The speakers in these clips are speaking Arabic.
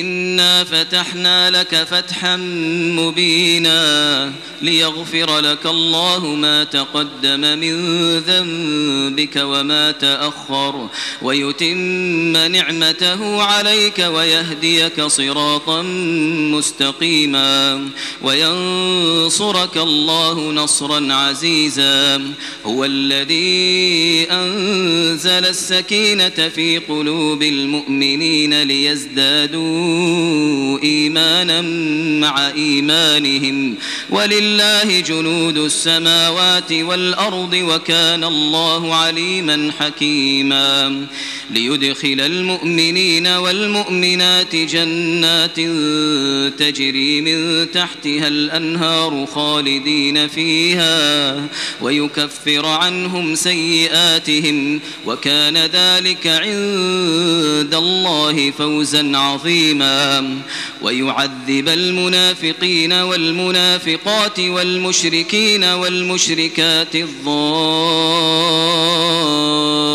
إنا فتحنا لك فتحا مبينا ليغفر لك الله ما تقدم من ذنبك وما تأخر ويتم نعمته عليك ويهديك صراطا مستقيما وينصرك الله نصرا عزيزا هو الذي أنزل السكينة في قلوب المؤمنين ليزدادوا إيمانا مع إيمانهم ولله جنود السماوات والأرض وكان الله عليما حكيما ليدخل المؤمنين والمؤمنات جنات تجري من تحتها الأنهار خالدين فيها ويكفر عنهم سيئاتهم وكان ذلك عند الله فوزا عظيما ويعذب المنافقين والمنافقات والمشركين والمشركات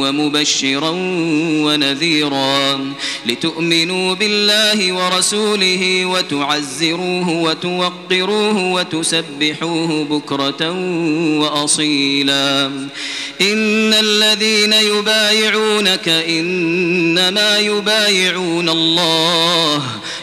ومبشرا ونذيرا لتؤمنوا بالله ورسوله وتعزروه وتوقروه وتسبحوه بكرة وأصيلا. إن الذين يبايعونك إنما يبايعون الله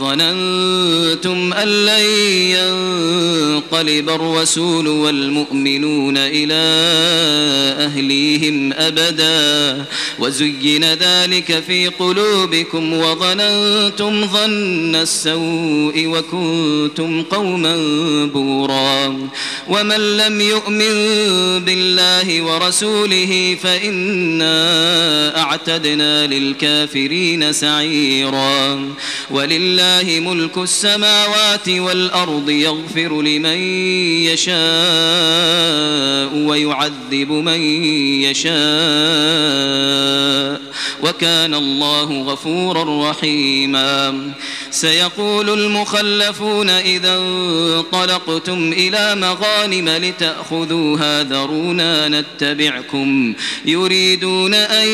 ظننتم أن لن ينقلب الرسول والمؤمنون إلى أهليهم أبدا وزين ذلك في قلوبكم وظننتم ظن السوء وكنتم قوما بورا ومن لم يؤمن بالله ورسوله فإنا أعتدنا للكافرين سعيرا ولله لله ملك السماوات والأرض يغفر لمن يشاء ويعذب من يشاء وكان الله غفورا رحيما. سيقول المخلفون إذا انطلقتم إلى مغانم لتأخذوها ذرونا نتبعكم. يريدون أن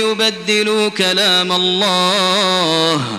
يبدلوا كلام الله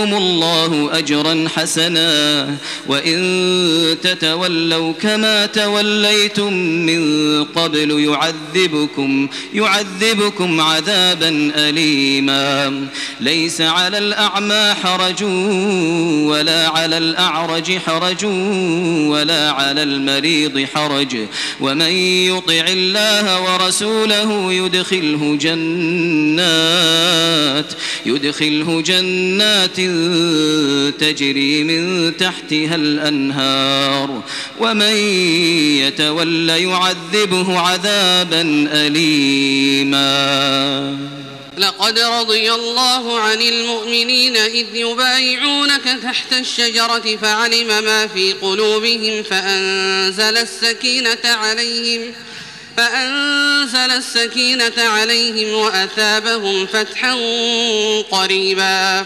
الله أجرا حسنا. وإن تتولوا كما توليتم من قبل يعذبكم يعذبكم عذابا أليما. ليس على الأعمى حرج ولا على الأعرج حرج ولا على المريض حرج. ومن يطع الله ورسوله يدخله جنات يدخله جنات تجري من تحتها الأنهار ومن يتول يعذبه عذابا أليما. لقد رضي الله عن المؤمنين إذ يبايعونك تحت الشجرة فعلم ما في قلوبهم فأنزل السكينة عليهم فأنزل السكينة عليهم وأثابهم فتحا قريبا.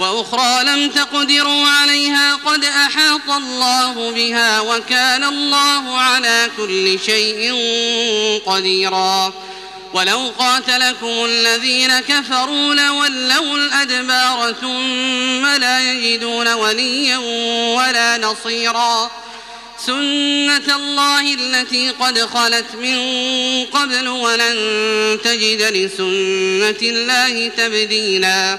وأخرى لم تقدروا عليها قد أحاط الله بها وكان الله على كل شيء قديرا. ولو قاتلكم الذين كفروا لولوا الأدبار ثم لا يجدون وليا ولا نصيرا. سنة الله التي قد خلت من قبل ولن تجد لسنة الله تبديلاً.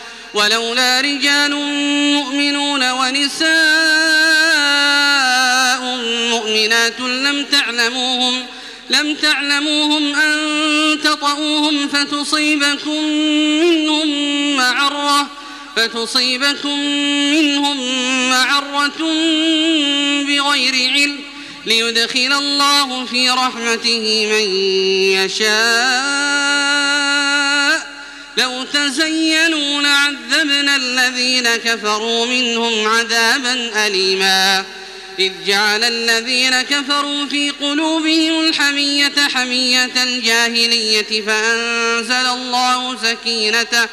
ولولا رجال مؤمنون ونساء مؤمنات لم تعلموهم لم تعلموهم أن تطؤوهم فتصيبكم منهم معرة فتصيبكم منهم معرة بغير علم ليدخل الله في رحمته من يشاء. لو تزينوا لعذبنا الذين كفروا منهم عذابا أليما. إذ جعل الذين كفروا في قلوبهم الحمية حمية الجاهلية فأنزل الله سكينته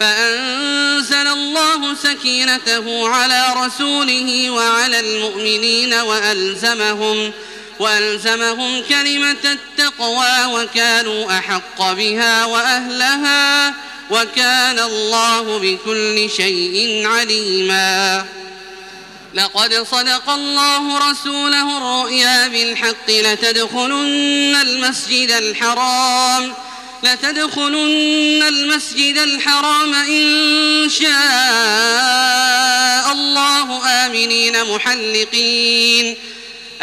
فأنزل الله سكينته على رسوله وعلى المؤمنين وألزمهم وألزمهم كلمة التقوى وكانوا أحق بها وأهلها. وكان الله بكل شيء عليما. لقد صدق الله رسوله الرؤيا بالحق لتدخلن المسجد الحرام لتدخلن المسجد الحرام إن شاء الله. آمنين محلقين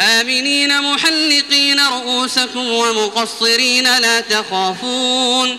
آمنين محلقين رؤوسكم ومقصرين لا تخافون.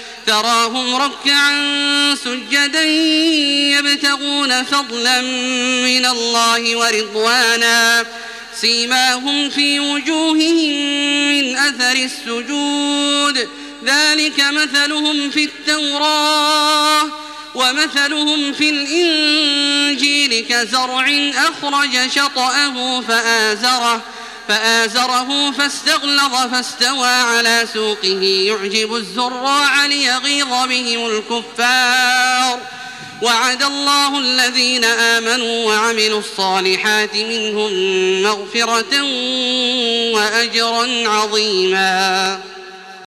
تراهم ركعا سجدا يبتغون فضلا من الله ورضوانا. سيماهم في وجوههم من أثر السجود. ذلك مثلهم في التوراة ومثلهم في الإنجيل. كزرع أخرج شطأه فآزره. فآزره فاستغلظ فاستوى على سوقه. يعجب الزراع ليغيظ بهم الكفار. وعد الله الذين آمنوا وعملوا الصالحات منهم مغفرة وأجرا عظيما.